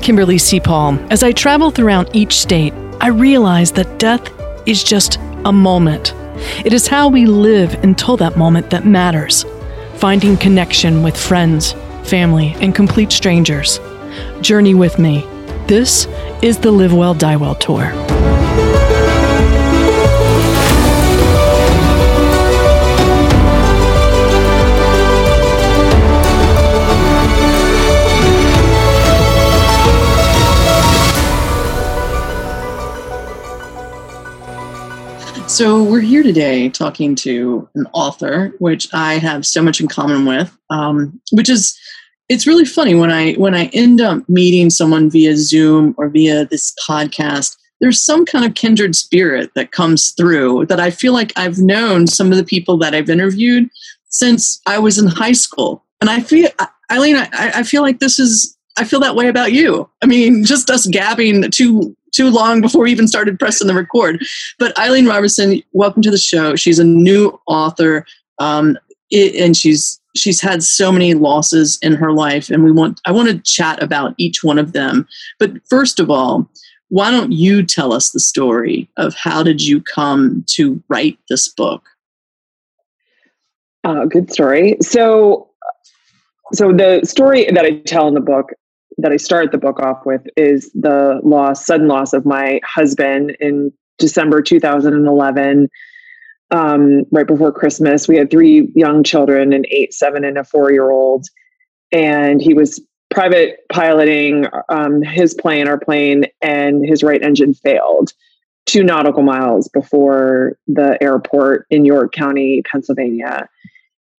I'm Kimberly C. As I travel throughout each state, I realize that death is just a moment. It is how we live until that moment that matters. Finding connection with friends, family, and complete strangers. Journey with me. This is the Live Well, Die Well Tour. So, we're here today talking to an author, which I have so much in common with, um, which is it's really funny when I when I end up meeting someone via Zoom or via this podcast. There's some kind of kindred spirit that comes through that I feel like I've known some of the people that I've interviewed since I was in high school, and I feel Eileen, I, I feel like this is I feel that way about you. I mean, just us gabbing too too long before we even started pressing the record. But Eileen Robertson, welcome to the show. She's a new author, um, it, and she's she's had so many losses in her life, and we want I want to chat about each one of them. But first of all, why don't you tell us the story of how did you come to write this book? Uh, good story. So, so the story that I tell in the book that I start the book off with is the loss, sudden loss of my husband in December 2011, um, right before Christmas. We had three young children an eight, seven, and a four year old. And he was private piloting um, his plane, our plane, and his right engine failed two nautical miles before the airport in York County, Pennsylvania.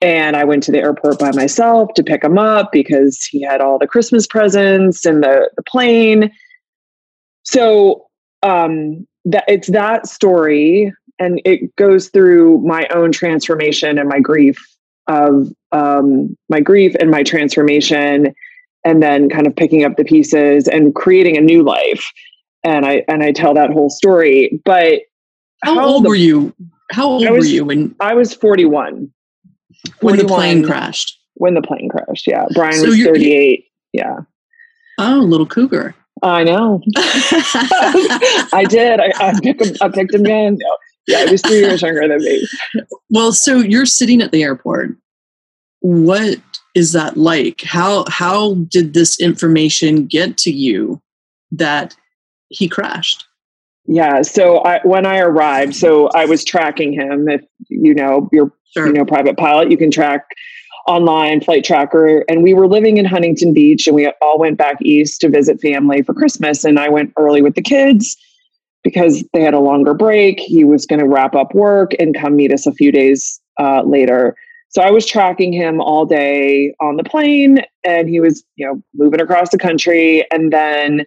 And I went to the airport by myself to pick him up because he had all the Christmas presents and the, the plane. So um, that it's that story, and it goes through my own transformation and my grief of um, my grief and my transformation, and then kind of picking up the pieces and creating a new life. And I and I tell that whole story. But how, how old the, were you? How old was, were you when I was forty one? When the plane crashed. When the plane crashed, yeah. Brian so was 38. Yeah. Oh, little cougar. I know. I did. I, I, picked him, I picked him in. Yeah, he was three years younger than me. Well, so you're sitting at the airport. What is that like? How how did this information get to you that he crashed? Yeah. So I, when I arrived, so I was tracking him. If you know, you're sure. you know private pilot, you can track online flight tracker. And we were living in Huntington Beach, and we all went back east to visit family for Christmas. And I went early with the kids because they had a longer break. He was going to wrap up work and come meet us a few days uh, later. So I was tracking him all day on the plane, and he was, you know, moving across the country. And then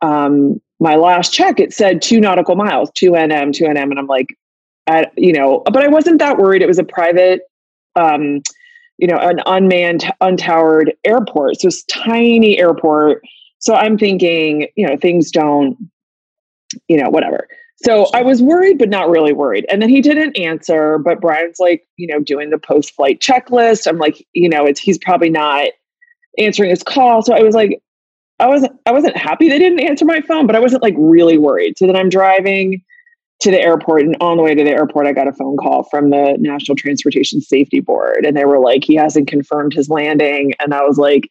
um, my last check, it said two nautical miles, two NM, two NM. And I'm like, I, you know, but I wasn't that worried. It was a private, um, you know, an unmanned, untowered airport. So it's tiny airport. So I'm thinking, you know, things don't, you know, whatever. So I was worried, but not really worried. And then he didn't answer, but Brian's like, you know, doing the post flight checklist. I'm like, you know, it's he's probably not answering his call. So I was like, I wasn't I wasn't happy they didn't answer my phone, but I wasn't like really worried. So then I'm driving to the airport and on the way to the airport I got a phone call from the National Transportation Safety Board and they were like he hasn't confirmed his landing and I was like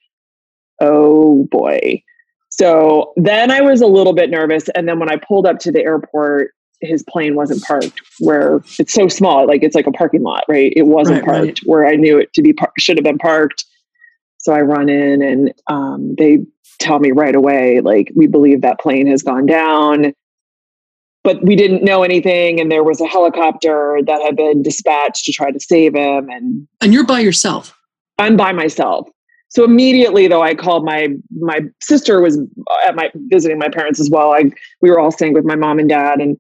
oh boy. So then I was a little bit nervous and then when I pulled up to the airport his plane wasn't parked where it's so small like it's like a parking lot, right? It wasn't right, parked right. where I knew it to be par- should have been parked. So I run in and um, they tell me right away, like, we believe that plane has gone down. But we didn't know anything, and there was a helicopter that had been dispatched to try to save him. And and you're by yourself. I'm by myself. So immediately, though, I called my my sister was at my visiting my parents as well. I we were all staying with my mom and dad, and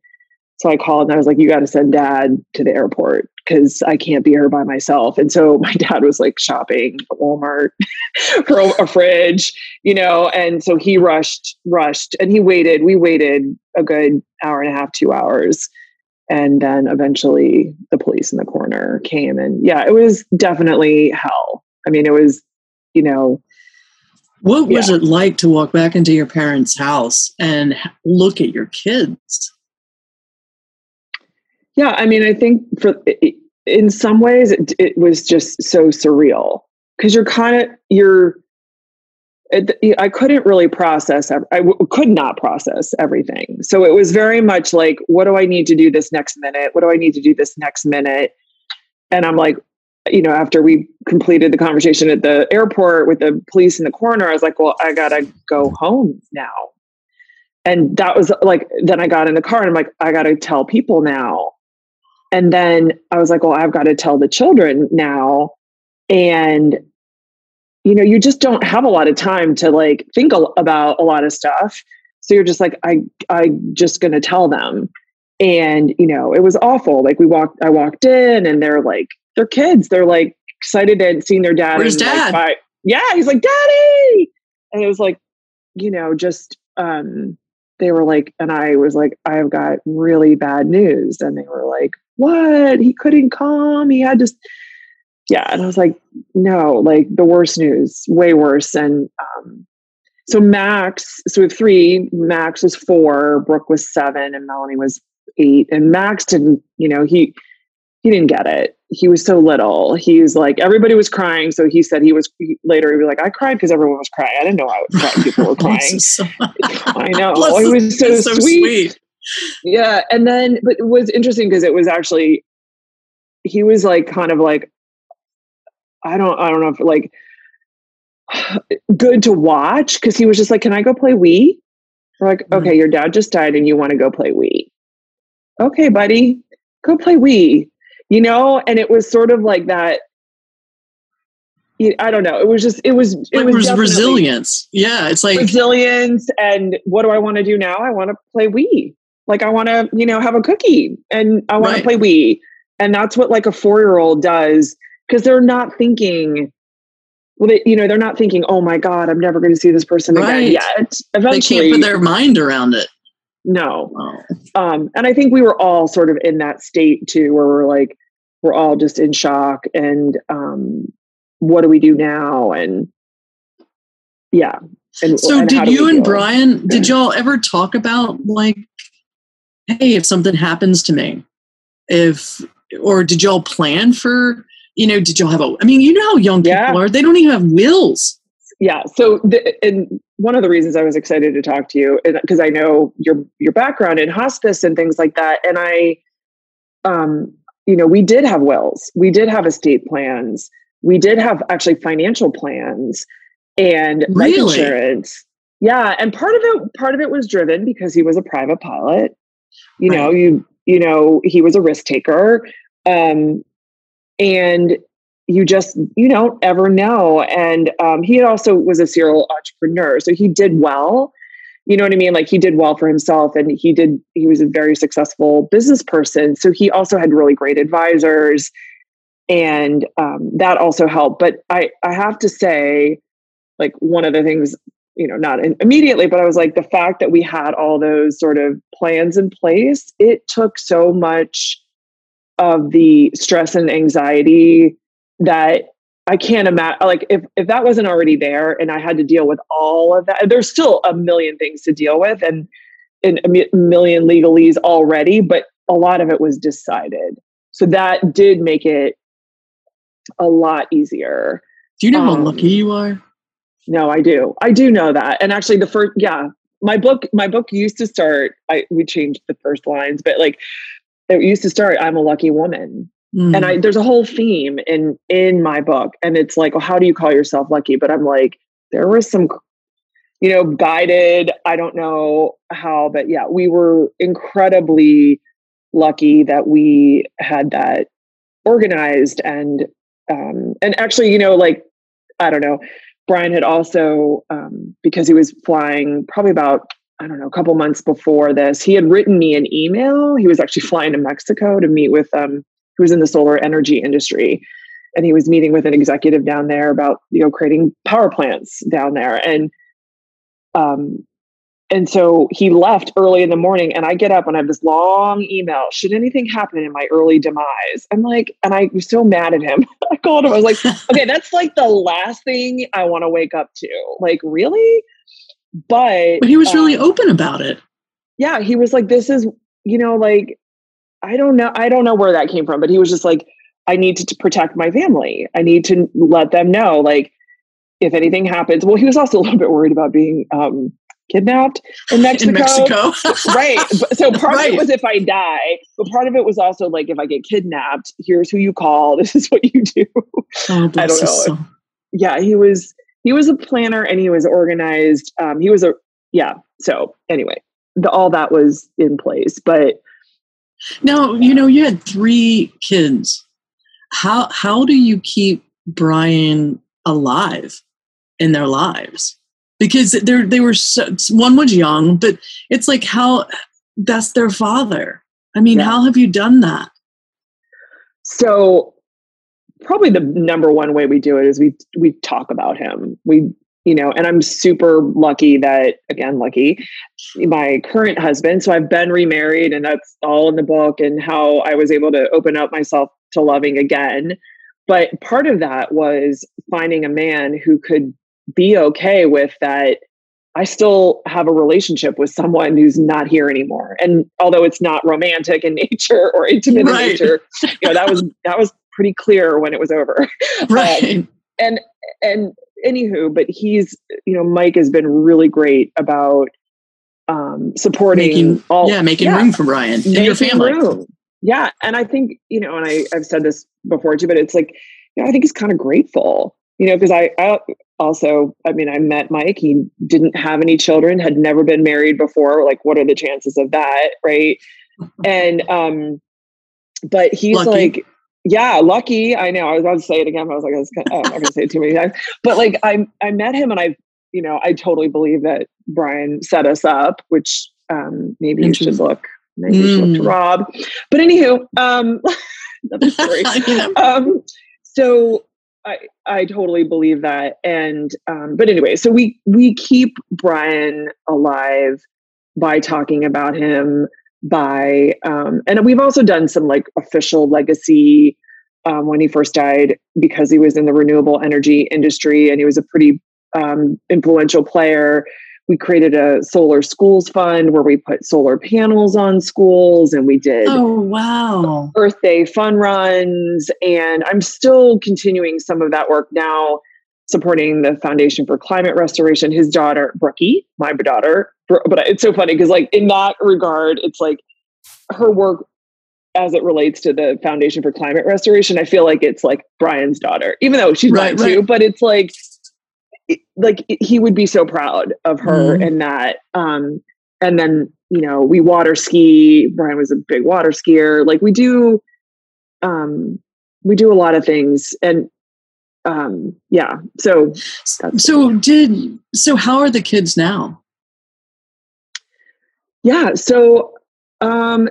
so I called and I was like, "You got to send dad to the airport because I can't be here by myself. And so my dad was like shopping at Walmart for a fridge, you know, and so he rushed, rushed, and he waited. We waited a good hour and a half, two hours. And then eventually the police in the coroner came. And yeah, it was definitely hell. I mean, it was, you know, What was yeah. it like to walk back into your parents' house and look at your kids? Yeah, I mean, I think for in some ways it, it was just so surreal because you're kind of you're it, I couldn't really process. I w- could not process everything. So it was very much like, what do I need to do this next minute? What do I need to do this next minute? And I'm like, you know, after we completed the conversation at the airport with the police in the coroner, I was like, well, I gotta go home now. And that was like, then I got in the car and I'm like, I gotta tell people now. And then I was like, well, I've got to tell the children now. And you know, you just don't have a lot of time to like think about a lot of stuff. So you're just like, I, I just going to tell them. And, you know, it was awful. Like we walked, I walked in and they're like, they're kids. They're like excited and seeing their dad. Where's dad? Like, yeah. He's like, daddy. And it was like, you know, just, um, they were like, and I was like, I've got really bad news. And they were like, what? He couldn't come. He had to, yeah and i was like no like the worst news way worse and um, so max so we have three max was four brooke was seven and melanie was eight and max didn't you know he he didn't get it. He was so little. He's like everybody was crying so he said he was he, later he was like i cried because everyone was crying. I didn't know i was crying. People were crying. i know. Bless he was so, so sweet. sweet yeah and then but it was interesting because it was actually he was like kind of like I don't I don't know if like good to watch because he was just like, "Can I go play Wii?" We're like, mm-hmm. "Okay, your dad just died, and you want to go play Wii." Okay, buddy, go play Wii. You know, and it was sort of like that. I don't know. It was just it was it, was, was resilience. Yeah, it's like resilience. And what do I want to do now? I want to play Wii. Like I want to, you know, have a cookie, and I want right. to play Wii. And that's what like a four year old does because they're not thinking well they, you know they're not thinking oh my god i'm never going to see this person right. again yet eventually they can't put their mind around it no oh. um, and i think we were all sort of in that state too where we're like we're all just in shock and um, what do we do now and yeah and, so and did you and brian did y'all ever talk about like hey if something happens to me if or did y'all plan for you know, did y'all have a, I mean, you know how young people yeah. are, they don't even have wills. Yeah. So, the, and one of the reasons I was excited to talk to you, because I know your, your background in hospice and things like that. And I, um, you know, we did have wills, we did have estate plans, we did have actually financial plans and really? life insurance. Yeah. And part of it, part of it was driven because he was a private pilot. You right. know, you, you know, he was a risk taker. Um, and you just you don't ever know and um, he also was a serial entrepreneur so he did well you know what i mean like he did well for himself and he did he was a very successful business person so he also had really great advisors and um, that also helped but i i have to say like one of the things you know not in, immediately but i was like the fact that we had all those sort of plans in place it took so much of the stress and anxiety that I can't imagine like if if that wasn't already there and I had to deal with all of that there's still a million things to deal with and, and a million legalese already but a lot of it was decided. So that did make it a lot easier. Do you know um, how lucky you are no I do. I do know that. And actually the first yeah my book my book used to start I we changed the first lines but like it used to start i'm a lucky woman. Mm. and i there's a whole theme in in my book and it's like well, how do you call yourself lucky? But i'm like there was some you know guided i don't know how but yeah we were incredibly lucky that we had that organized and um and actually you know like i don't know brian had also um because he was flying probably about I don't know, a couple months before this, he had written me an email. He was actually flying to Mexico to meet with um who was in the solar energy industry. And he was meeting with an executive down there about, you know, creating power plants down there. And um and so he left early in the morning and i get up and i have this long email should anything happen in my early demise? I'm like and i was so mad at him. I called him. I was like okay that's like the last thing i want to wake up to. Like really? But, but he was really um, open about it. Yeah he was like this is you know like i don't know i don't know where that came from but he was just like i need to, to protect my family. I need to let them know like if anything happens. Well he was also a little bit worried about being um kidnapped in Mexico. In Mexico. right. So part right. of it was if I die, but part of it was also like if I get kidnapped, here's who you call. This is what you do. Oh, I don't know. Yeah, he was he was a planner and he was organized. Um, he was a yeah. So anyway, the, all that was in place. But now you know you had three kids. How how do you keep Brian alive in their lives? Because they they were so, one was young, but it's like how that's their father. I mean, yeah. how have you done that? So probably the number one way we do it is we we talk about him. We you know, and I'm super lucky that again, lucky, my current husband. So I've been remarried, and that's all in the book, and how I was able to open up myself to loving again. But part of that was finding a man who could be okay with that I still have a relationship with someone who's not here anymore. And although it's not romantic in nature or intimate right. in nature, you know, that was that was pretty clear when it was over. Right. Um, and and anywho, but he's, you know, Mike has been really great about um supporting making, all yeah, making yeah, room for Brian and your family. Room. Yeah. And I think, you know, and I, I've said this before too, but it's like, you know, I think he's kind of grateful you know because I, I, also i mean i met mike he didn't have any children had never been married before like what are the chances of that right and um but he's lucky. like yeah lucky i know i was about to say it again i was like I was kind of, oh, i'm gonna say it too many times but like i i met him and i you know i totally believe that brian set us up which um maybe you should look maybe mm. you should look to mm. rob but anywho um another story um so I, I totally believe that. And um, but anyway, so we we keep Brian alive by talking about him by um, and we've also done some like official legacy um, when he first died because he was in the renewable energy industry and he was a pretty um, influential player we created a solar schools fund where we put solar panels on schools and we did oh wow. earth day fun runs. And i'm still continuing some of that work now supporting the foundation for climate restoration. His daughter brookie my daughter but it's so funny because like in that regard it's like her work as it relates to the foundation for climate restoration i feel like it's like brian's daughter even though she's right, mine right. too but it's like like he would be so proud of her mm-hmm. and that um and then you know we water ski. Brian was a big water skier. Like we do um we do a lot of things and um yeah so so did so how are the kids now? Yeah so um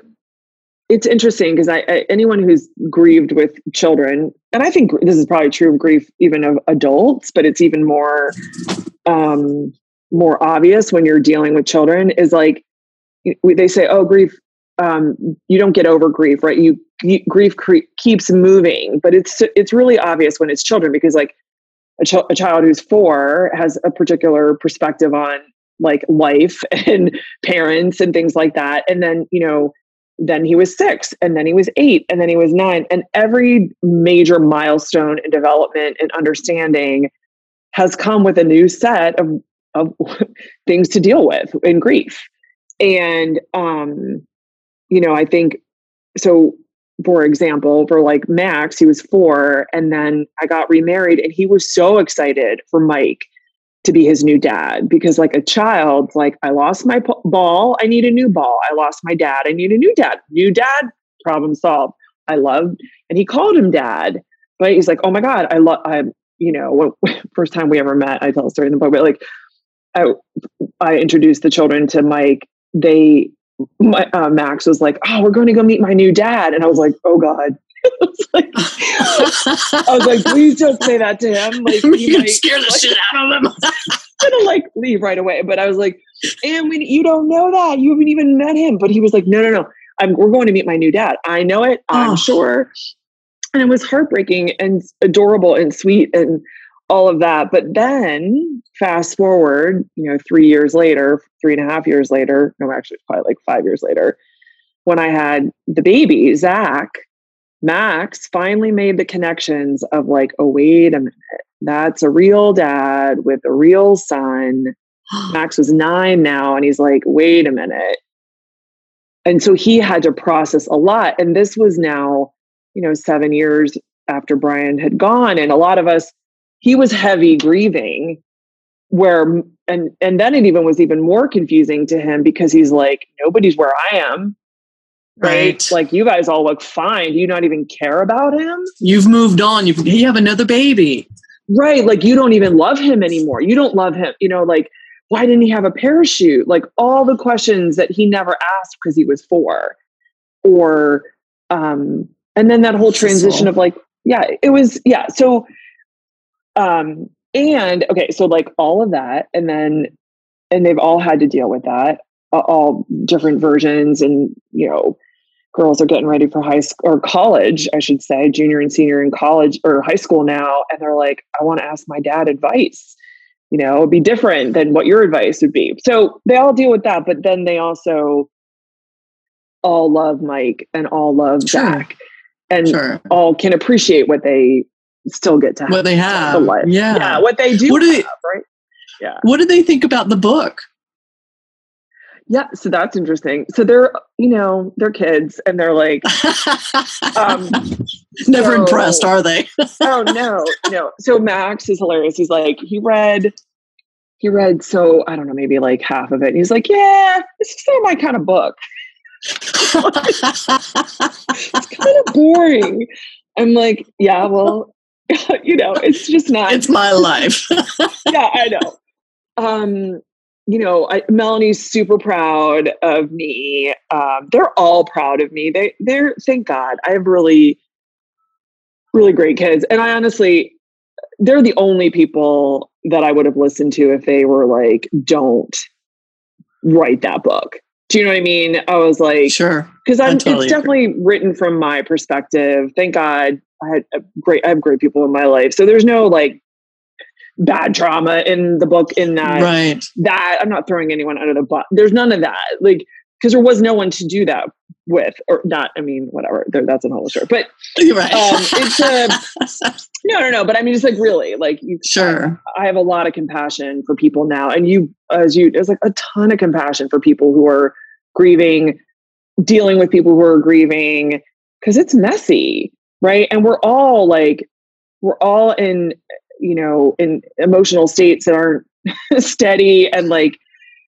it's interesting because I, I, anyone who's grieved with children, and I think this is probably true of grief even of adults, but it's even more um, more obvious when you're dealing with children. Is like they say, "Oh, grief, um, you don't get over grief, right? You, you grief cre- keeps moving, but it's it's really obvious when it's children because like a, ch- a child who's four has a particular perspective on like life and parents and things like that, and then you know then he was six and then he was eight and then he was nine and every major milestone in development and understanding has come with a new set of, of things to deal with in grief. And um you know i think so for example for like max he was four and then i got remarried and he was so excited for mike to be his new dad because like a child like i lost my ball i need a new ball. I lost my dad i need a new dad. New dad problem solved. I love and he called him dad but he's like oh my god i love i you know first time we ever met i tell a story in the book but like i i introduced the children to mike. They my uh, max was like oh we're going to go meet my new dad and i was like oh god like, I was like, please don't say that to him. Like, you might, scare the like, shit out of him. gonna like leave right away. But I was like, and we, you don't know that. You haven't even met him. But he was like, no, no, no. I'm, we're going to meet my new dad. I know it. I'm oh. sure. And it was heartbreaking and adorable and sweet and all of that. But then fast forward, you know, three years later, three and a half years later, no, actually, it's probably like five years later, when I had the baby, Zach, Max finally made the connections of like, oh, wait a minute, that's a real dad with a real son. Max was nine now, and he's like, wait a minute. And so he had to process a lot. And this was now, you know, seven years after Brian had gone. And a lot of us, he was heavy grieving where and and then it even was even more confusing to him because he's like nobody's where i am right, right. like you guys all look fine. Do you not even care about him? You've moved on. You've you have another baby. Right. Like you don't even love him anymore. You don't love him you know like why didn't he have a parachute? Like all the questions that he never asked because he was four. Or um and then that whole transition of like yeah it was yeah so um and okay so like all of that and then and they've all had to deal with that all different versions and you know girls are getting ready for high school or college i should say junior and senior in college or high school now and they're like i want to ask my dad advice you know it'd be different than what your advice would be so they all deal with that but then they also all love mike and all love sure. zach and sure. all can appreciate what they still get to have what they have. Yeah. Yeah. What they do. What do they, right? Yeah. What do they think about the book? Yeah, so that's interesting. So they're, you know, they're kids and they're like um, never so, impressed, are they? oh no, no. So Max is hilarious. He's like, he read he read so I don't know, maybe like half of it. And he's like, Yeah, this is not my kind of book. it's kind of boring. I'm like, yeah, well, you know, it's just not. It's my life. yeah, I know. Um, you know, I, Melanie's super proud of me. Um, they're all proud of me. They, they're thank God. I have really, really great kids, and I honestly, they're the only people that I would have listened to if they were like, "Don't write that book." Do you know what I mean? I was like, sure, because I'm. Totally it's definitely agree. written from my perspective. Thank God I had great I have great people in my life. So there's no like bad drama in the book in that right that I'm not throwing anyone under the bus. There's none of that. Like because there was no one to do that with or not i mean whatever there, that's another story but You're right um, it's a no no no but i mean it's like really like you sure I, I, have a lot of compassion for people now and you as you there's like a ton of compassion for people who are grieving dealing with people who are grieving because it's messy right and we're all like we're all in you know in emotional states that aren't steady and like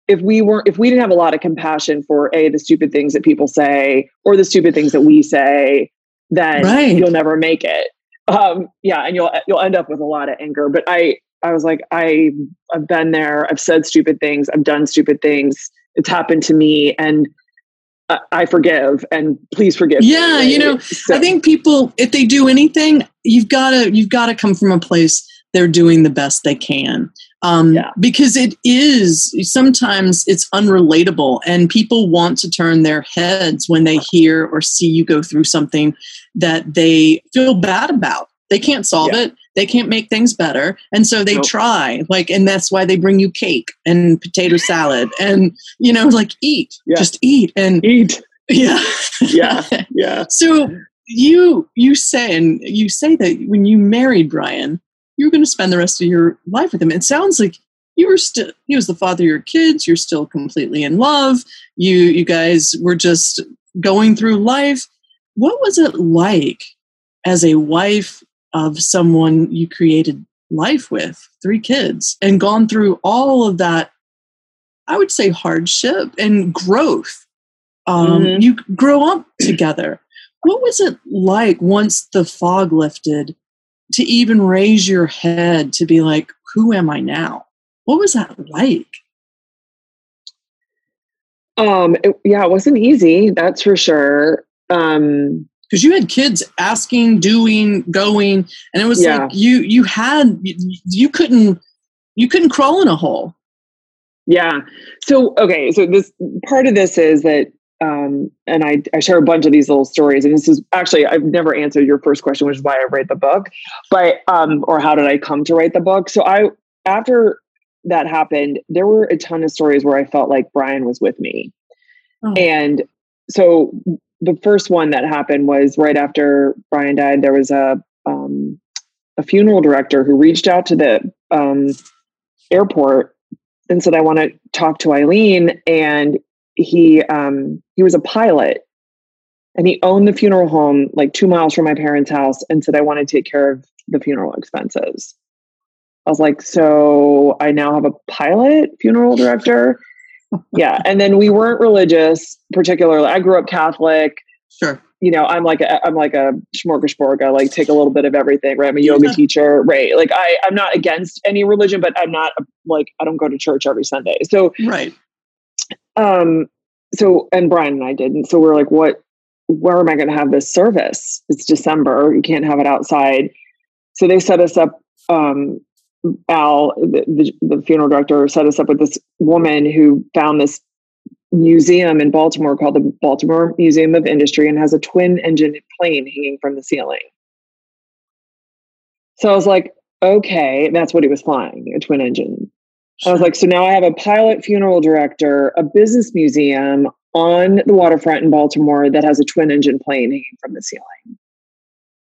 if we weren't if we didn't have a lot of compassion for a the stupid things that people say or the stupid things that we say then right. you'll never make it um yeah and you'll you'll end up with a lot of anger but i i was like i i've been there i've said stupid things i've done stupid things it's happened to me and I forgive and please forgive. Yeah, me. you know, so. I think people, if they do anything, you've got to you've got to come from a place they're doing the best they can. Um, yeah. Because it is sometimes it's unrelatable, and people want to turn their heads when they hear or see you go through something that they feel bad about. They can't solve yeah. it they can't make things better and so they nope. try like and that's why they bring you cake and potato salad and you know like eat yeah. just eat and eat yeah yeah yeah so you you say and you say that when you married brian you were going to spend the rest of your life with him it sounds like you were still he was the father of your kids you're still completely in love you you guys were just going through life what was it like as a wife of someone you created life with, three kids, and gone through all of that, I would say, hardship and growth. Um, mm-hmm. You grow up together. What was it like once the fog lifted to even raise your head to be like, who am I now? What was that like? Um, it, yeah, it wasn't easy, that's for sure. Um, because you had kids asking, doing, going, and it was yeah. like you you had you, you couldn't you couldn't crawl in a hole. Yeah. So okay. So this part of this is that um, and I, I share a bunch of these little stories. And this is actually, I've never answered your first question, which is why I write the book, but, um, or how did I come to write the book? So I, after that happened, there were a ton of stories where I felt like Brian was with me. Oh. And so the first one that happened was right after Brian died, there was a, um, a funeral director who reached out to the um, airport and said, I want to talk to Eileen. And he um, he was a pilot and he owned the funeral home like two miles from my parents' house and said I want to take care of the funeral expenses. I was like, so I now have a pilot funeral director. yeah. And then we weren't religious, particularly. I grew up Catholic. Sure. You know, I'm like a I'm like a smorgasbord. I like take a little bit of everything, right? I'm a yoga teacher, right? Like I, I'm not against any religion, but I'm not like I don't go to church every Sunday. So right um, so and Brian and I did, and so we're like, what? Where am I going to have this service? It's December. You can't have it outside. So they set us up. Um, Al, the, the, the funeral director, set us up with this woman who found this museum in Baltimore called the Baltimore Museum of Industry and has a twin engine plane hanging from the ceiling. So I was like, okay, that's what he was flying, a twin engine. I was like, so now I have a pilot funeral director, a business museum on the waterfront in Baltimore that has a twin engine plane hanging from the ceiling.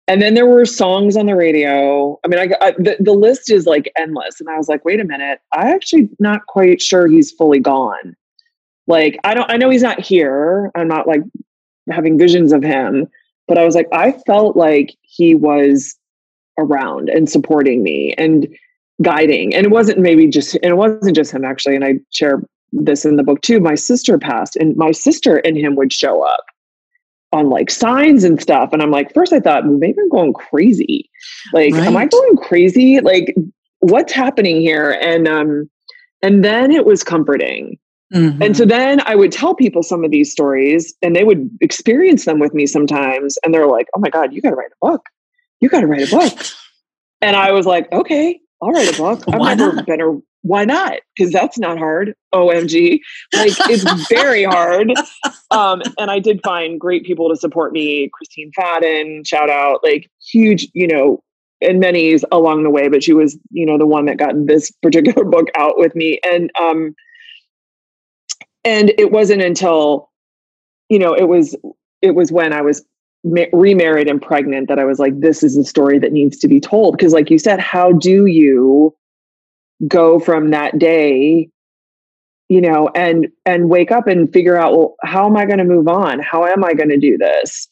And then there were songs on the radio. I mean, I, I the, the list is like endless. And I was like, wait a minute, I actually not quite sure he's fully gone. Like, I don't, I know he's not here. I'm not like having visions of him, but I was like, I felt like he was around and supporting me. And guiding. And it wasn't maybe just and it wasn't just him actually and i share this in the book too. My sister passed and my sister and him would show up on like signs and stuff and i'm like first i thought maybe i'm going crazy. Like right. am i going crazy? Like what's happening here? And um and then it was comforting. Mm-hmm. and so then i would tell people some of these stories and they would experience them with me sometimes and they're like oh my god you got to write a book. You got to write a book. And i was like okay I'll write a book. I've why never not? been a why not? Because that's not hard. OMG. Like it's very hard. Um, and I did find great people to support me. Christine Fadden, shout out, like huge, you know, and many's along the way, but she was, you know, the one that got this particular book out with me. And um and it wasn't until, you know, it was it was when I was ma- remarried and pregnant that I was like, this is a story that needs to be told. Because, like you said, how do you go from that day you know and and wake up and figure out well how am i going to move on how am i going to do this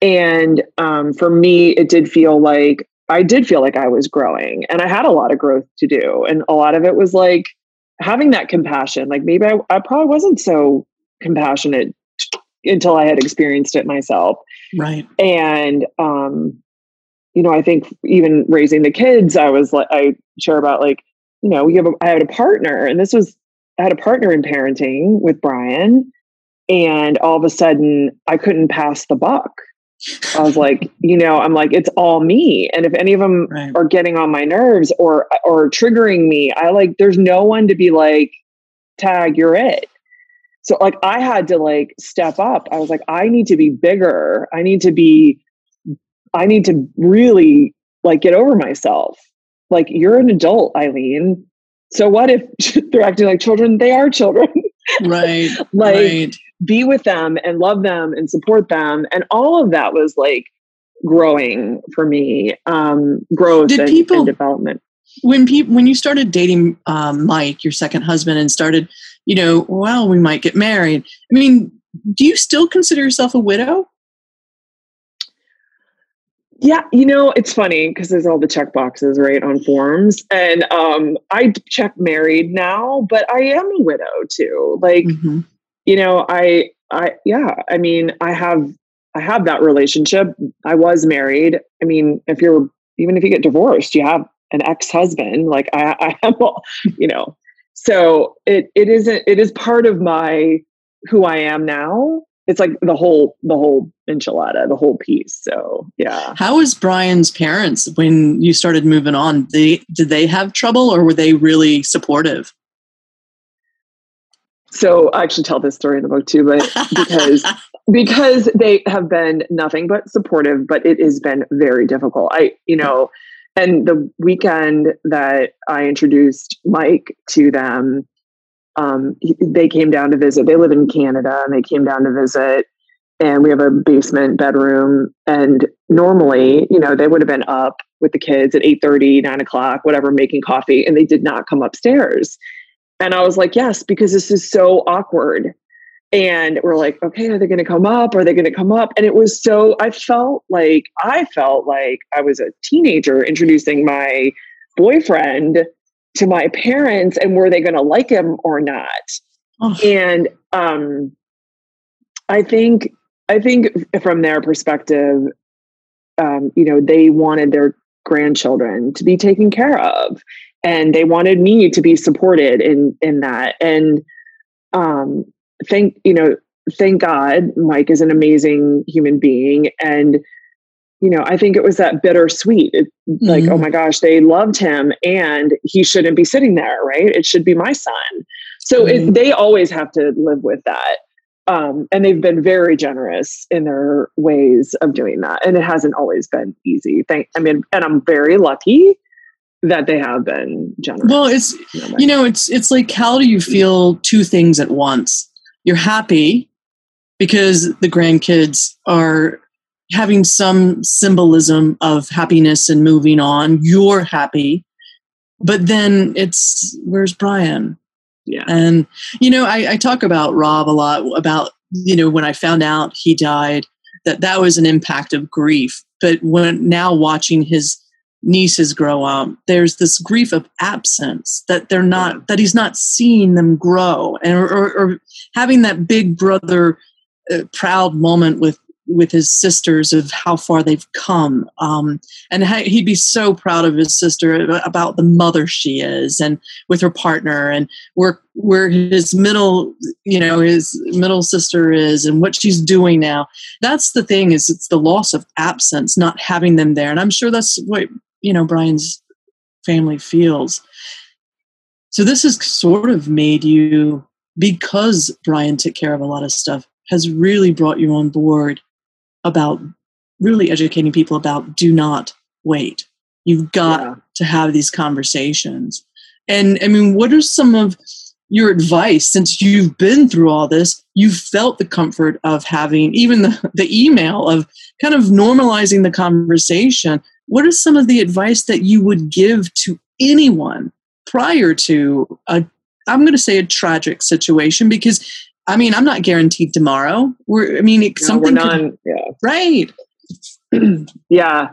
and um, for me it did feel like i did feel like i was growing and i had a lot of growth to do and a lot of it was like having that compassion like maybe i, I probably wasn't so compassionate until i had experienced it myself Right. And, um, you know, I think even raising the kids, I was like, I share about like, you know, we have a, I had a partner and this was, I had a partner in parenting with Brian and all of a sudden I couldn't pass the buck. I was like, you know, I'm like, it's all me. And if any of them right. are getting on my nerves or or triggering me, I like there's no one to be like, tag, you're it. So like I had to like step up. I was like, I need to be bigger. I need to be, I need to really like get over myself. Like you're an adult, Eileen. So what if they're acting like children? They are children. Right. like right. be with them and love them and support them. And all of that was like growing for me. Um, growth Did and, people, and development. When people when you started dating um, Mike, your second husband, and started you know, well, we might get married. I mean, do you still consider yourself a widow? Yeah, you know, it's funny because there's all the check boxes, right, on forms. And um, I check married now, but I am a widow too. Like, mm-hmm. you know, I I yeah, I mean, I have I have that relationship. I was married. I mean, if you're even if you get divorced, you have an ex-husband. Like I I am you know, so it it isn't it is part of my who I am now. it's like the whole the whole enchilada, the whole piece. So yeah. How was Brian's parents when you started moving on? They did they have trouble or were they really supportive? So I actually tell this story in the book too, but because because they have been nothing but supportive, but it has been very difficult. I, you know, and the weekend that I introduced Mike to them, um, they came down to visit. They live in Canada and they came down to visit. And we have a basement bedroom. And normally, you know, they would have been up with the kids at 8 30, 9 o'clock, whatever, making coffee, and they did not come upstairs. And I was like, yes, because this is so awkward. And we're like, okay, are they going to come up? Are they going to come up? And it was so, I felt like, I felt like I was a teenager introducing my boyfriend to my parents and were they going to like him or not? Oh. And um, I think, I think from their perspective, um, you know, they wanted their grandchildren to be taken care of and they wanted me to be supported in in that and um thank you know thank god mike is an amazing human being and you know i think it was that bittersweet it, mm-hmm. like oh mm-hmm. my gosh they loved him and he shouldn't be sitting there right it should be my son so mm-hmm. it, they always have to live with that um, and they've been very generous in their ways of doing that and it hasn't always been easy thank i mean and i'm very lucky that they have been generous. Well, it's you know, it's it's like how do you feel two things at once? You're happy because the grandkids are having some symbolism of happiness and moving on. You're happy, but then it's where's Brian? Yeah, and you know, I, I talk about Rob a lot about you know when I found out he died that that was an impact of grief. But when now watching his nieces grow up there's this grief of absence that they're not that he's not seeing them grow. And or, or, or having that big brother uh, proud moment with with his sisters of how far they've come um, and he'd be so proud of his sister about the mother she is and with her partner and where where his middle you know his middle sister is and what she's doing now. That's the thing is it's the loss of absence not having them there. And i'm sure that's what you know brian's family feels. So this has sort of made you because brian took care of a lot of stuff has really brought you on board about really educating people about do not wait. You've got yeah. to have these conversations. And i mean what are some of your advice since you've been through all this you've felt the comfort of having even the, the email of kind of normalizing the conversation what is some of the advice that you would give to anyone prior to a i'm going to say a tragic situation because i mean i'm not guaranteed tomorrow. We're i mean no, something could, yeah. right. Yeah.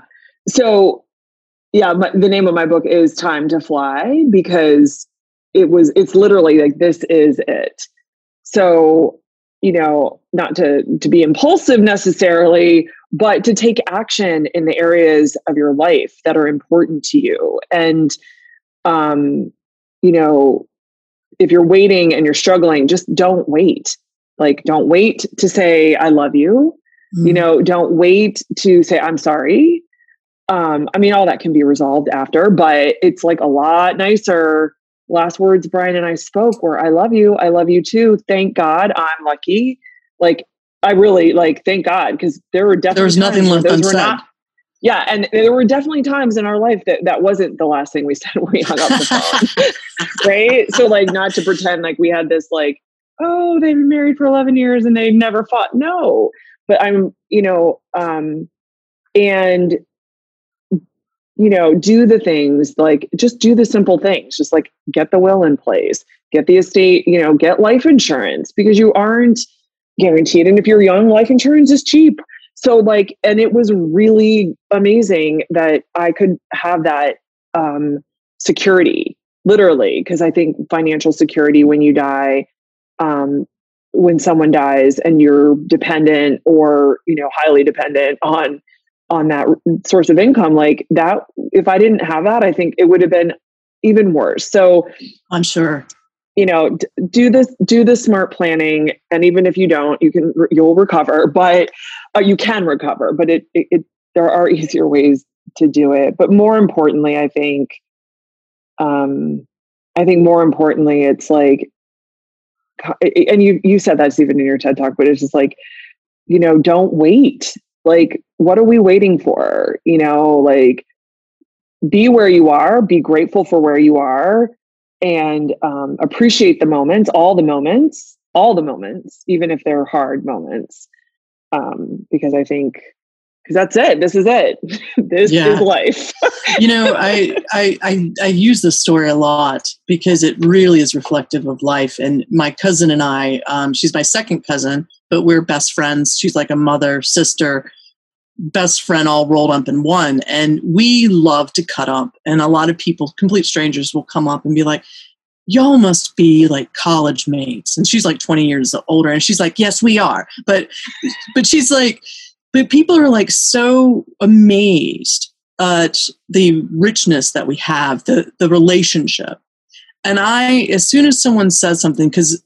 So yeah my, the name of my book is time to fly because it was it's literally like this is it. So you know not to to be impulsive necessarily but to take action in the areas of your life that are important to you. And um you know if you're waiting and you're struggling just don't wait. Like don't wait to say i love you. Mm-hmm. you know don't wait to say i'm sorry. Um i mean all that can be resolved after but it's like a lot nicer. Last words brian and i spoke were i love you. I love you too. Thank god i'm lucky. Like I really like thank God because there were definitely there was nothing left unsaid. Not, yeah, and there were definitely times in our life that that wasn't the last thing we said when we hung up the phone, right? So like not to pretend like we had this like oh they've been married for eleven years and they've never fought. No, but I'm you know um and you know do the things like just do the simple things just like get the will in place get the estate you know get life insurance because you aren't guaranteed. And if you're young, life insurance is cheap. So like, and it was really amazing that I could have that um, security, literally, because I think financial security when you die, um, when someone dies and you're dependent or you know highly dependent on on that source of income like that if i didn't have that i think it would have been even worse so i'm sure you know do this do the smart planning and even if you don't you can you'll recover but uh, you can recover but it, it, it there are easier ways to do it. But more importantly i think um i think more importantly it's like and you you said that's even in your ted talk but it's just like you know don't wait. Like what are we waiting for? You know like be where you are be grateful for where you are and um, appreciate the moments, all the moments, all the moments, even if they're hard moments. Um, because I think because that's it. This is it. this yeah. is life. you know, I, I I I use this story a lot because it really is reflective of life. And my cousin and I, um, she's my second cousin, but we're best friends. She's like a mother, sister, best friend all rolled up in one. And we love to cut up. And a lot of people, complete strangers, will come up and be like, Y'all must be like college mates. And she's like 20 years older. And she's like, Yes, we are. But but she's like, but people are like so amazed at the richness that we have, the the relationship. And I, as soon as someone says something, because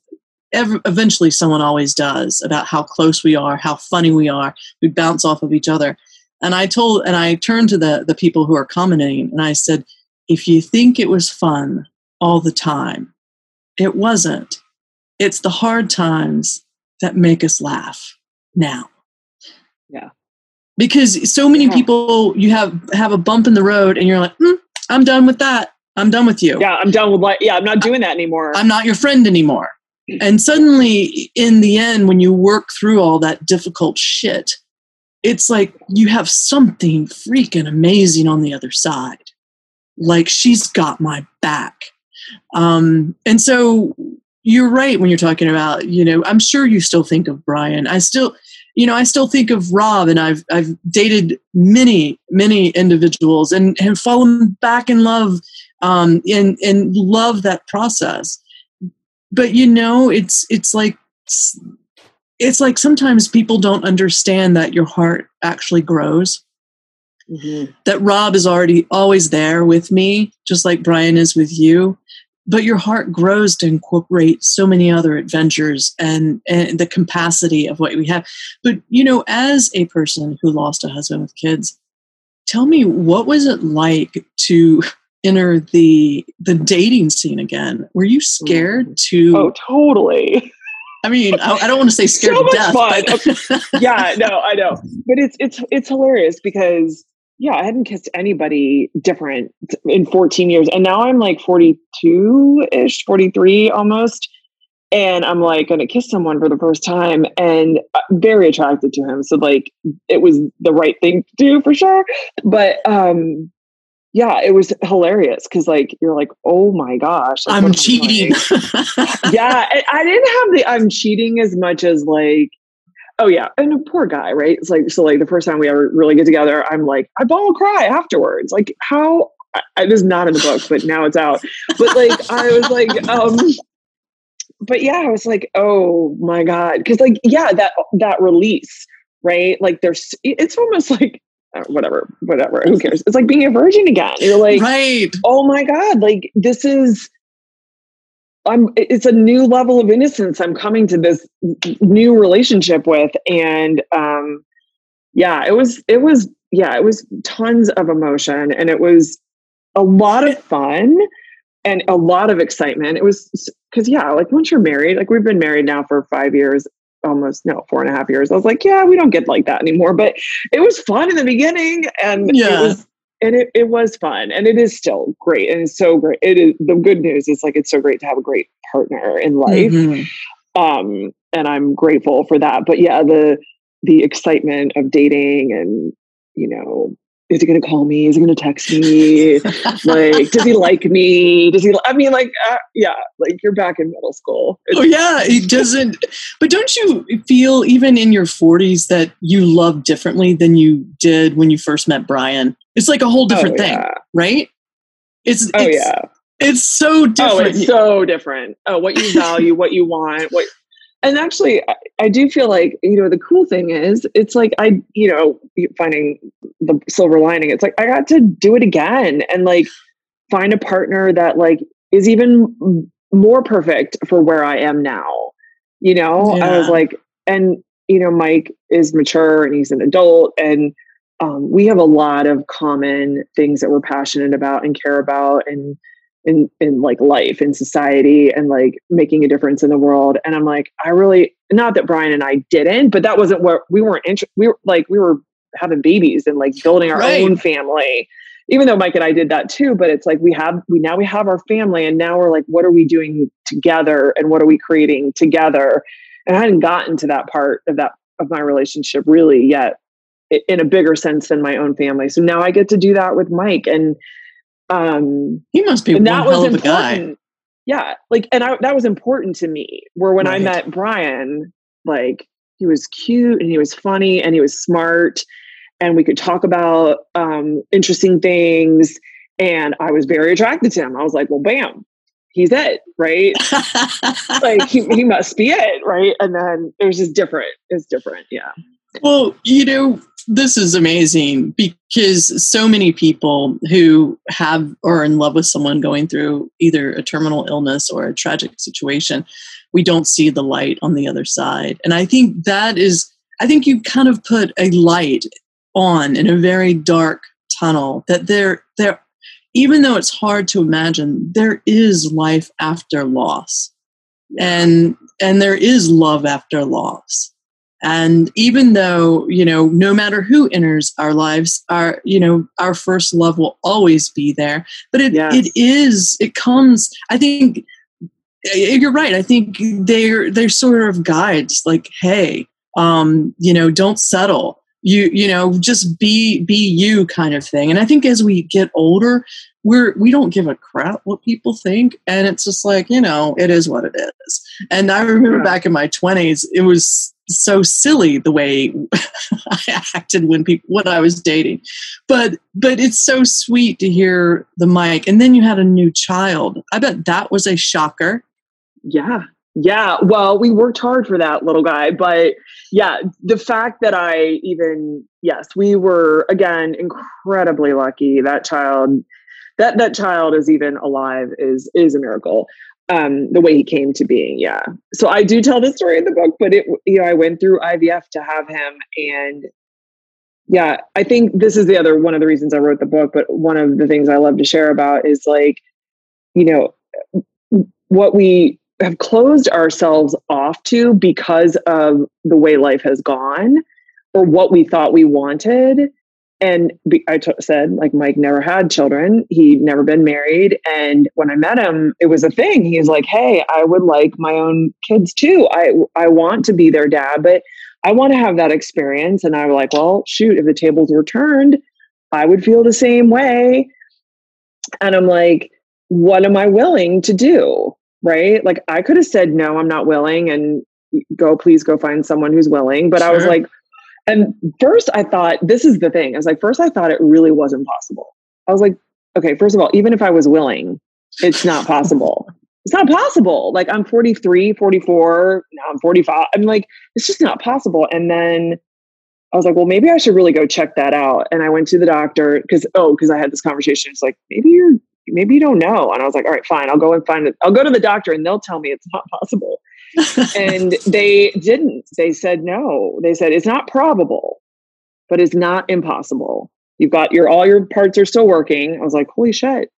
ev- eventually someone always does about how close we are, how funny we are. We bounce off of each other. And I told, and I turned to the, the people who are commenting and I said, if you think it was fun all the time, it wasn't. It's the hard times that make us laugh now. Yeah. Because so many yeah. people, you have have a bump in the road, and you're like, mm, "I'm done with that. I'm done with you. Yeah, I'm done with like, yeah, I'm not doing that anymore. I'm not your friend anymore." And suddenly, in the end, when you work through all that difficult shit, it's like you have something freaking amazing on the other side. Like she's got my back. Um, and so you're right when you're talking about, you know, I'm sure you still think of Brian. I still, you know, I still think of Rob and I've I've dated many, many individuals and have fallen back in love um, and and love that process but you know it's it's like it's like sometimes people don't understand that your heart actually grows mm-hmm. that rob is already always there with me just like brian is with you but your heart grows to incorporate so many other adventures and, and the capacity of what we have but you know as a person who lost a husband with kids tell me what was it like to enter the the dating scene again. Were you scared to? Oh, totally. I mean, I, I don't want to say scared so to death. But... yeah, no, I know, but it's it's it's hilarious because yeah, I hadn't kissed anybody different in 14 years, and now I'm like 42 ish, 43 almost, and I'm like going to kiss someone for the first time, and uh, very attracted to him. So like, it was the right thing to do for sure. But um, yeah, it was hilarious because like you're like, oh my gosh, like, I'm cheating. yeah, I didn't have the I'm cheating as much as like, oh yeah, and a poor guy, right? It's like so like the first time we ever really get together, I'm like, I bawl cry afterwards. Like how I, I, this is not in the book, but now it's out. But like I was like, um, but yeah, I was like, oh my god, because like yeah, that that release, right? Like there's, it's almost like whatever, whatever. Who cares? It's like being a virgin again. You're like, right. oh my God, like this is I'm it's a new level of innocence I'm coming to this new relationship with. And um yeah, it was it was yeah, it was tons of emotion and it was a lot of fun and a lot of excitement. It was because yeah, like once you're married, like we've been married now for five years, almost no four and a half years. I was like, yeah, we don't get like that anymore. But it was fun in the beginning, and yeah. it was and it, it was fun, and it is still great, and it's so great. It is the good news is like it's so great to have a great partner in life, mm-hmm. um, and I'm grateful for that. But yeah, the the excitement of dating and you know is he going to call me? Is he going to text me? like, does he like me? Does he? I mean, like, uh, yeah, like you're back in middle school. It's, oh yeah, it doesn't. but don't you feel even in your 40s that you love differently than you did when you first met Brian? It's like a whole different oh, thing, right? It's oh it's, yeah. It's so different. Oh, it's so different. Oh, what you value, what you want, what and actually I, do feel like you know the cool thing is it's like i you know finding the silver lining it's like i got to do it again and like find a partner that like is even more perfect for where I am now. You know, yeah. I was like, and you know, Mike is mature and he's an adult, and um, we have a lot of common things that we're passionate about and care about, and in in like life in society and like making a difference in the world. And I'm like, I really not that Brian and I didn't, but that wasn't what we weren't interested. We were like we were having babies and like building our right. own family even though Mike and I did that too, but it's like we have we now we have our family and now we're like, what are we doing together and what are we creating together? And I hadn't gotten to that part of that of my relationship really yet in a bigger sense than my own family. So now I get to do that with Mike and um he must be one that hell was of a guy. Yeah. Like and I, that was important to me. Where when right. I met Brian, like he was cute and he was funny and he was smart and we could talk about um, interesting things. And I was very attracted to him. I was like, well, bam, he's it, right? like he, he must be it, right? And then it was just different. It's different, yeah. Well, you know, this is amazing because so many people who have or are in love with someone going through either a terminal illness or a tragic situation, we don't see the light on the other side. And I think that is, I think you kind of put a light on in a very dark tunnel that there there even though it's hard to imagine there is life after loss. And and there is love after loss and even though you know no matter who enters our lives our you know our first love will always be there. But it yes. it is it comes i think you're right. I think they're they're sort of guides like hey um you know don't settle. You you know just be be you kind of thing. And i think as we get older we're we don't give a crap what people think. And it's just like you know it is what it is. And i remember yeah. back in my 20s it was so silly the way i acted when people when i was dating. But but it's so sweet to hear the mic. And then you had a new child. I bet that was a shocker. Yeah. Yeah, well, we worked hard for that little guy, but yeah, the fact that I even yes, we were again incredibly lucky. That child, that that child is even alive is is a miracle. Um, the way he came to being, yeah. So I do tell the story in the book, but it you know I went through IVF to have him, and yeah, I think this is the other one of the reasons I wrote the book. But one of the things I love to share about is like, you know, what we have closed ourselves off to because of the way life has gone or what we thought we wanted. And I t- said, like, Mike never had children. He'd never been married. And when I met him, it was a thing. He's like, hey, I would like my own kids too. I, I want to be their dad, but I want to have that experience. And I was like, well, shoot, if the tables were turned, I would feel the same way. And I'm like, what am I willing to do? right? Like I could have said, no, I'm not willing and go, please go find someone who's willing. But sure. I was like, and first I thought, this is the thing. I was like, first I thought it really was impossible. I was like, okay, first of all, even if I was willing, it's not possible. it's not possible. Like I'm 43, 44, now I'm 45. I'm like, it's just not possible. And then I was like, well, maybe I should really go check that out. And I went to the doctor because, oh, because I had this conversation. It's like, maybe you're maybe you don't know. And I was like, all right, fine. I'll go and find it. I'll go to the doctor and they'll tell me it's not possible. And they didn't. They said no. They said it's not probable, but it's not impossible. You've got your all your parts are still working. I was like, holy shit.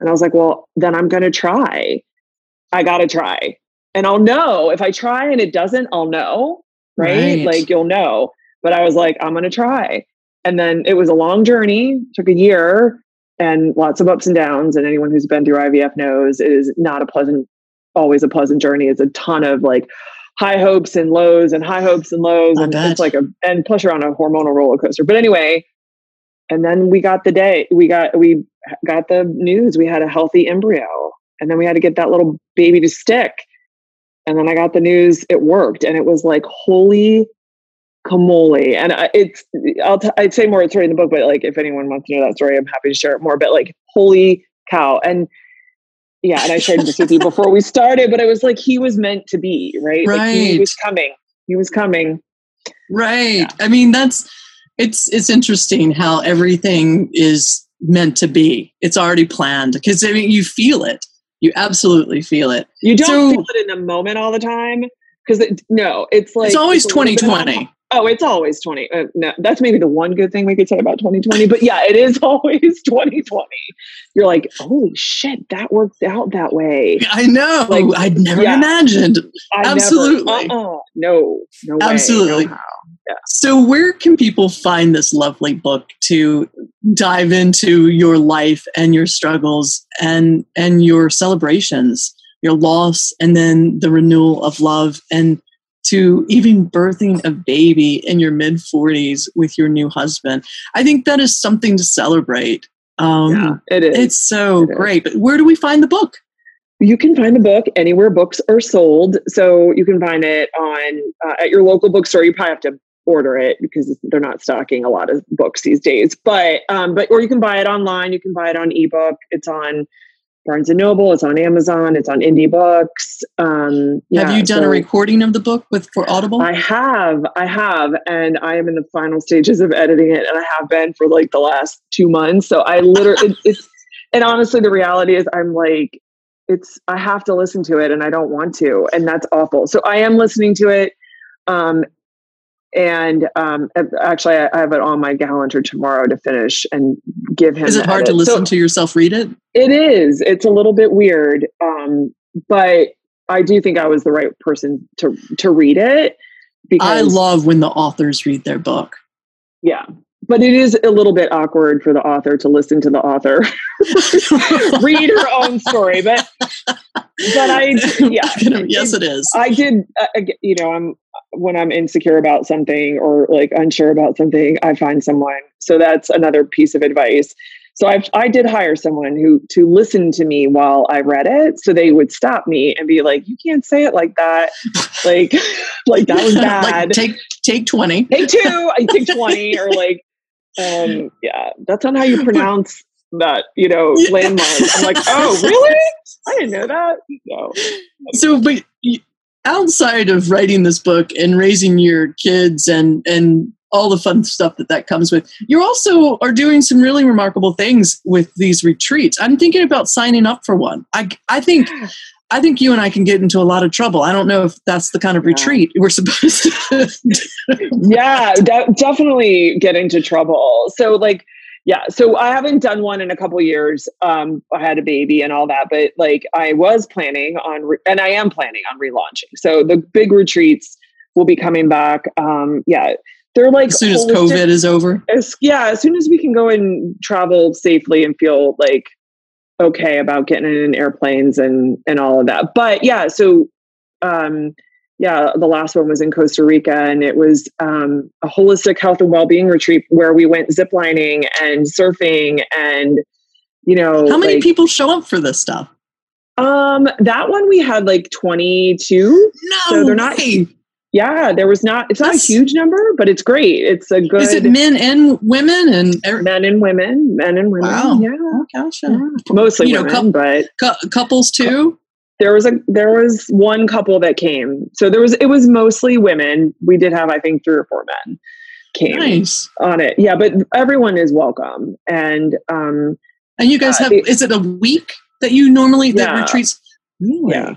And I was like, well, then I'm gonna try. I gotta try. And I'll know if I try and it doesn't, I'll know. Right? right. Like you'll know. But I was like, I'm gonna try. And then it was a long journey, took a year and lots of ups and downs. And anyone who's been through IVF knows it is not a pleasant, always a pleasant journey. It's a ton of like high hopes and lows and high hopes and lows. I and bet. it's like a, and plus you're on a hormonal roller coaster. But anyway, and then we got the day, we got, we got the news, we had a healthy embryo. And then we had to get that little baby to stick. And then I got the news it worked. And it was like, holy Kamoli. And it's, I'll, t- I'd say more It's story in the book, but like, if anyone wants to know that story, I'm happy to share it more. But like, holy cow. And yeah, and I shared this with you before we started, but it was like, he was meant to be, right? Right. Like, he was coming. He was coming. Right. Yeah. I mean, that's, it's, it's interesting how everything is meant to be. It's already planned because I mean, you feel it. You absolutely feel it. You don't so, feel it in the moment all the time because it, no, it's like it's always 2020. Oh, it's always 20. Uh, no, that's maybe the one good thing we could say about 2020. But yeah, it is always 2020. You're like, holy shit, that worked out that way. I know. Like I'd never yeah. imagined. I Absolutely. Never, uh-uh. No, no Absolutely. No yeah. So where can people find this lovely book to dive into your life and your struggles and and your celebrations, your loss and then the renewal of love and to even birthing a baby in your mid 40s with your new husband. I think that is something to celebrate. Um, yeah, it is. It's so it great. Is. But where do we find the book? You can find the book anywhere books are sold. So you can find it on uh, at your local bookstore. You probably have to order it because they're not stocking a lot of books these days. But um, but or you can buy it online. You can buy it on ebook. It's on Barnes and Noble. It's on Amazon. It's on Indie Books. Um, yeah, have you done so a recording of the book with for Audible? I have. I have, and I am in the final stages of editing it, and I have been for like the last two months. So I literally, it, it's, and honestly, the reality is, I'm like, it's I have to listen to it, and I don't want to, and that's awful. So I am listening to it. Um, and um, actually, I have it on my calendar tomorrow to finish and give him. Is it hard edit. to listen so to yourself read it? It is. It's a little bit weird, um, but I do think I was the right person to to read it. Because I love when the authors read their book. Yeah, but it is a little bit awkward for the author to listen to the author read her own story. But but I yeah yes it is. I did uh, you know I'm when I'm insecure about something or like unsure about something, I find someone. So that's another piece of advice. So I I did hire someone who to listen to me while I read it, so they would stop me and be like, "You can't say it like that, like like that was bad. like, take take twenty, take two, I take twenty, or like, um, yeah, that's not how you pronounce that, you know, landmark. I'm like, oh, really? I didn't know that. No. So, but outside of writing this book and raising your kids and and all the fun stuff that that comes with you also are doing some really remarkable things with these retreats i'm thinking about signing up for one i i think I think you and I can get into a lot of trouble. I don't know if that's the kind of retreat we're supposed to. yeah, de- definitely get into trouble. So, like, yeah so i haven't done one in a couple years um i had a baby and all that but like i was planning on re- and i am planning on relaunching so the big retreats will be coming back um yeah they're like as soon as covid is over as, yeah as soon as we can go and travel safely and feel like okay about getting in airplanes and and all of that but yeah so um yeah, the last one was in Costa Rica, and it was um, a holistic health and well-being retreat where we went ziplining and surfing, and you know, how many like, people show up for this stuff? Um, that one we had like twenty-two. No, so they're not. Way. Yeah, there was not. It's not a huge number, but it's great. It's a good. Is it men and women and er- men and women, men and women? Wow. Yeah, oh, gosh, yeah. mostly you women, know, but cu- couples too there was a there was one couple that came so there was it was mostly women we did have i think three or four men came nice. on it yeah but everyone is welcome and um and you guys uh, have is it a week that you normally that yeah. retreats really? yeah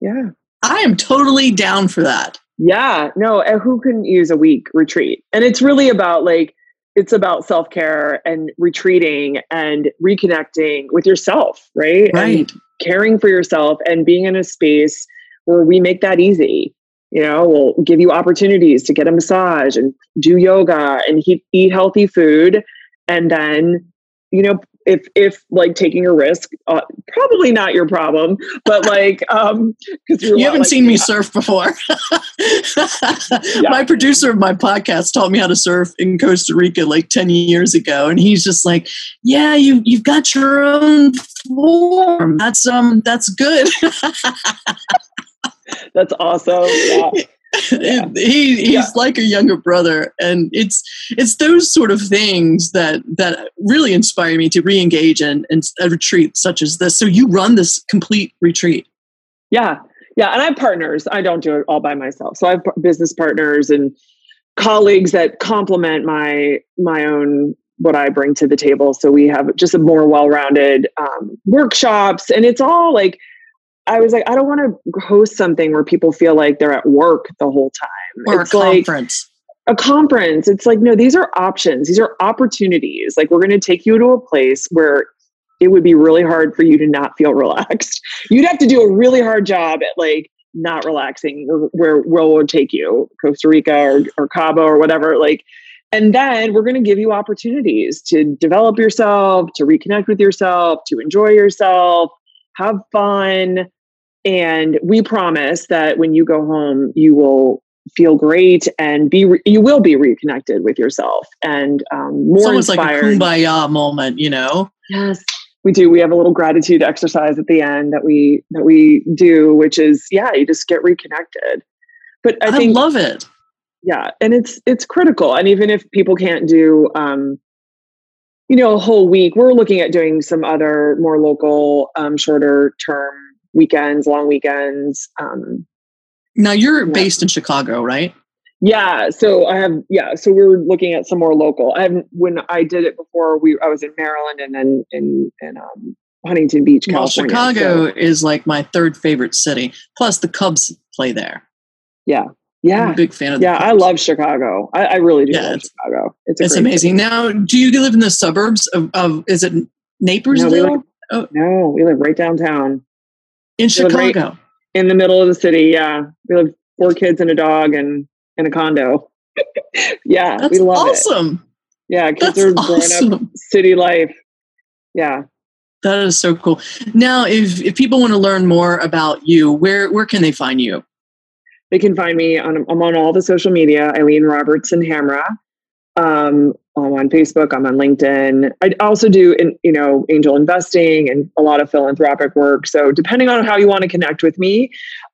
yeah i am totally down for that yeah no who can use a week retreat and it's really about like it's about self-care and retreating and reconnecting with yourself right right and caring for yourself and being in a space where we make that easy. You know, we'll give you opportunities to get a massage and do yoga and eat, eat healthy food. And then, you know, if if like taking a risk uh, probably not your problem but like um because you haven't like, seen me. surf before. Yeah. my producer of my podcast taught me how to surf in costa rica like 10 years ago and he's just like yeah you you've got your own form. That's um that's good. That's awesome. Yeah yeah. he he's yeah. like a younger brother and it's it's those sort of things that that really inspire me to re-engage in, in a retreat such as this so you run this complete retreat yeah yeah and i have partners i don't do it all by myself so i have business partners and colleagues that complement my my own what I bring to the table. So we have just a more well-rounded um, workshops, and it's all like I was like, I don't want to host something where people feel like they're at work the whole time. Or it's a conference. Like a conference. It's like, no, these are options. These are opportunities. Like we're going to take you to a place where it would be really hard for you to not feel relaxed. You'd have to do a really hard job at like not relaxing where where would take you, Costa Rica or, or Cabo or whatever. Like, and then we're going to give you opportunities to develop yourself, to reconnect with yourself, to enjoy yourself, have fun and we promise that when you go home, you will feel great and be re- you will be reconnected with yourself and um, more it's almost inspired. like a kumbaya moment, you know. Yes, we do. We have a little gratitude exercise at the end that we that we do, which is yeah, you just get reconnected. But I, I think love it. Yeah, and it's it's critical. And even if people can't do um, you know a whole week, we're looking at doing some other more local, um, shorter term weekends, long weekends. Um, now you're yeah. based in Chicago, right? Yeah. So I have, yeah. So we're looking at some more local. I haven't, when I did it before, we, I was in Maryland and then in, in, um, Huntington Beach, California. Well, Chicago so. is like my third favorite city. Plus the Cubs play there. Yeah. Yeah. big fan of Yeah. I love Chicago. I, I really do yeah, love it's, Chicago. It's, it's amazing. City. Now, do you live in the suburbs of, of is it Naperville? No we, live, oh. no, we live right downtown in Chicago, right in the middle of the city. Yeah, we have four kids and a dog and in a condo. yeah, That's we love awesome. it. Yeah, kids That's are growing awesome. up city life. Yeah. That is so cool. Now, if, if people want to learn more about you, where where can they find you? They can find me on I'm on all the social media, Eileen Robertson Hamrah. Um, I'm on Facebook. I'm on LinkedIn. I also do, in, you know, angel investing and a lot of philanthropic work. So depending on how you want to connect with me,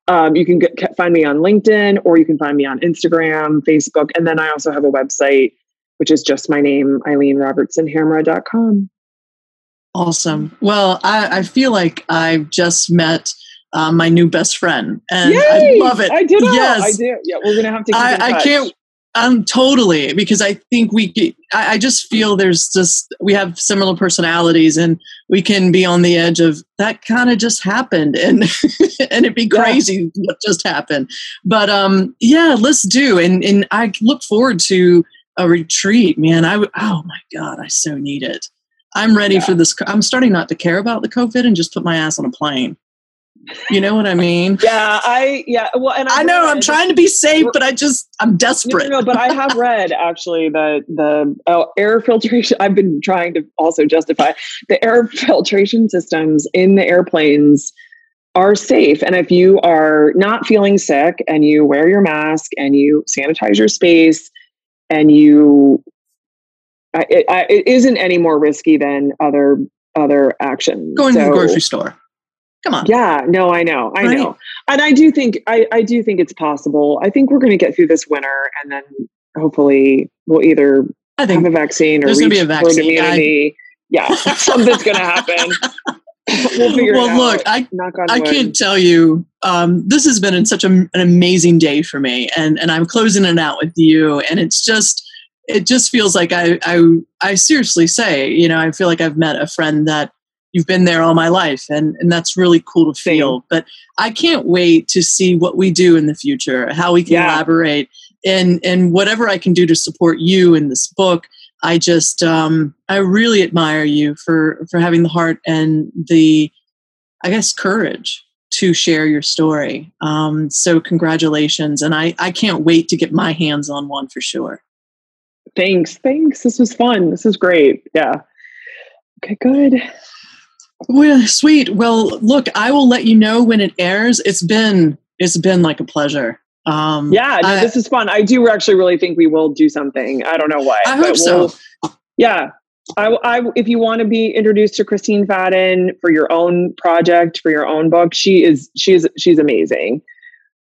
um, you can get, find me on LinkedIn or you can find me on Instagram, Facebook, and then I also have a website which is just my name, EileenRobertsonHamrah.com. Awesome. Well, I, I feel like I've just met uh, my new best friend, and Yay! I love it. I do. Yes, I do. Yeah, we're gonna have to. I, I can't. Um, totally, because I think we, I, I just feel there's just, we have similar personalities and we can be on the edge of that kind of just happened and, and it'd be crazy yeah. what just happened. But, um, yeah, let's do. And, and I look forward to a retreat, man. I, oh my God, I so need it. I'm ready yeah. for this. I'm starting not to care about the COVID and just put my ass on a plane. You know what I mean? yeah, I yeah. Well, and I, I know I'm trying to be safe, but I just I'm desperate. No, no, no but I have read actually the the oh, air filtration. I've been trying to also justify the air filtration systems in the airplanes are safe, and if you are not feeling sick and you wear your mask and you sanitize your space and you it, it isn't any more risky than other other actions. Going so, to the grocery store. Come on. Yeah, no, I know. I right? know. And I do think I, I do think it's possible. I think we're going to get through this winter and then hopefully we'll either I think have a vaccine or reach be a vaccine. immunity. I, yeah, something's going to happen. we'll well look, I, I can't tell you. Um, this has been such a, an amazing day for me, and and I'm closing it out with you, and it's just it just feels like I I I seriously say, you know, I feel like I've met a friend that you've been there all my life and, and that's really cool to feel. But i can't wait to see what we do in the future how we can yeah. collaborate and and whatever i can do to support you in this book i just um, i really admire you for for having the heart and the i guess courage to share your story. Um, so congratulations and i i can't wait to get my hands on one for sure. Thanks thanks. This was fun. This is great. Yeah. Okay good well, sweet. Well, look, I will let you know when it airs. It's been it's been like a pleasure. Um, yeah, no, I, this is fun. I do actually really think we will do something. I don't know what. I hope we'll, so. Yeah. I, I, if you want to be introduced to Christine Fadden for your own project, for your own book, she is she's she's amazing.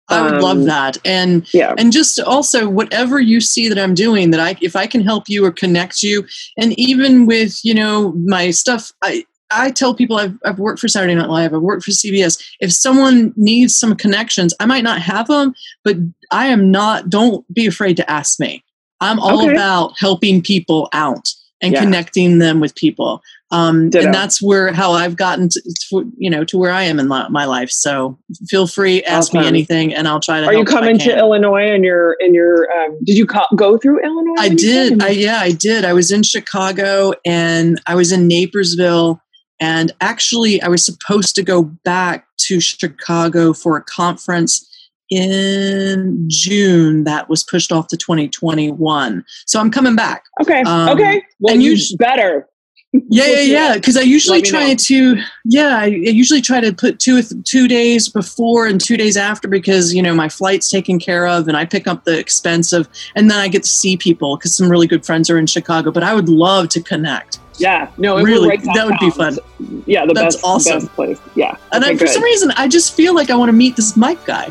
I would um, love that. And yeah. and just also whatever you see that I'm doing that I if I can help you or connect you and even with, you know, my stuff I I tell people I've, I've worked for Saturday Night Live, I've worked for CBS. If someone needs some connections, I might not have them, but I am not, don't be afraid to ask me. I'm all okay. about helping people out and yeah. connecting them with people. Um, and that's where how I've gotten to, to, you know to where I am in my, my life. So feel free, ask awesome. me anything, and I'll try to. Are you coming to Illinois? And your and your um, did you co- go through Illinois? I did. I, yeah, I did. I was in Chicago and I was in Naperville, and actually I was supposed to go back to Chicago for a conference in June that was pushed off to 2021. So I'm coming back. Okay. Um, okay. Well, and you better yeah, yeah, yeah. Because I usually try know. to, yeah, I usually try to put two two days before and two days after because you know my flight's taken care of and I pick up the expense of, and then I get to see people because some really good friends are in Chicago. But I would love to connect. Yeah, no, really, right that would be fun. Yeah, the That's best, awesome. best place. Yeah, and I, for some reason, I just feel like I want to meet this Mike guy.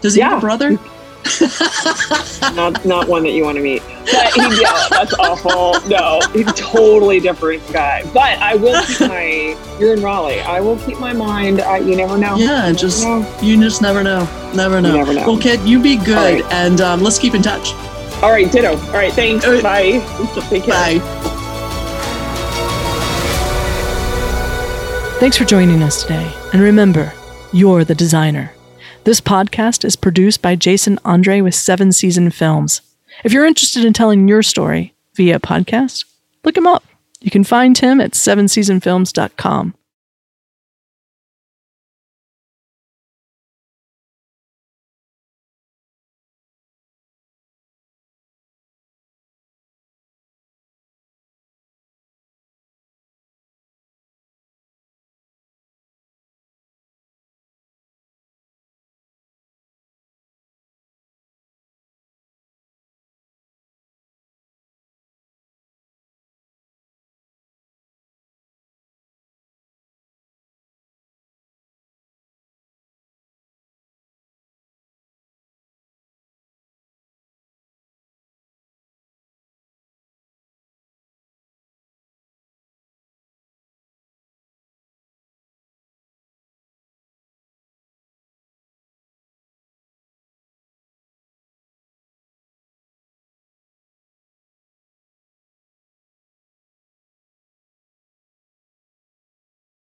Does he yeah. have a brother? not not one that you want to meet. But he, yeah, that's awful. No, he's a totally different guy. But I will keep my. You're in Raleigh. I will keep my mind. I, you never know. Yeah, you just know. you just never know. Never know. You never know. Well, kid, you be good, right. and um, let's keep in touch. All right, ditto. All right, thanks. All right. Bye. Take care. Bye. Thanks for joining us today, and remember, you're the designer. This podcast is produced by Jason Andre with Seven Season Films. If you're interested in telling your story via podcast, look him up. You can find him at sevenseasonfilms.com.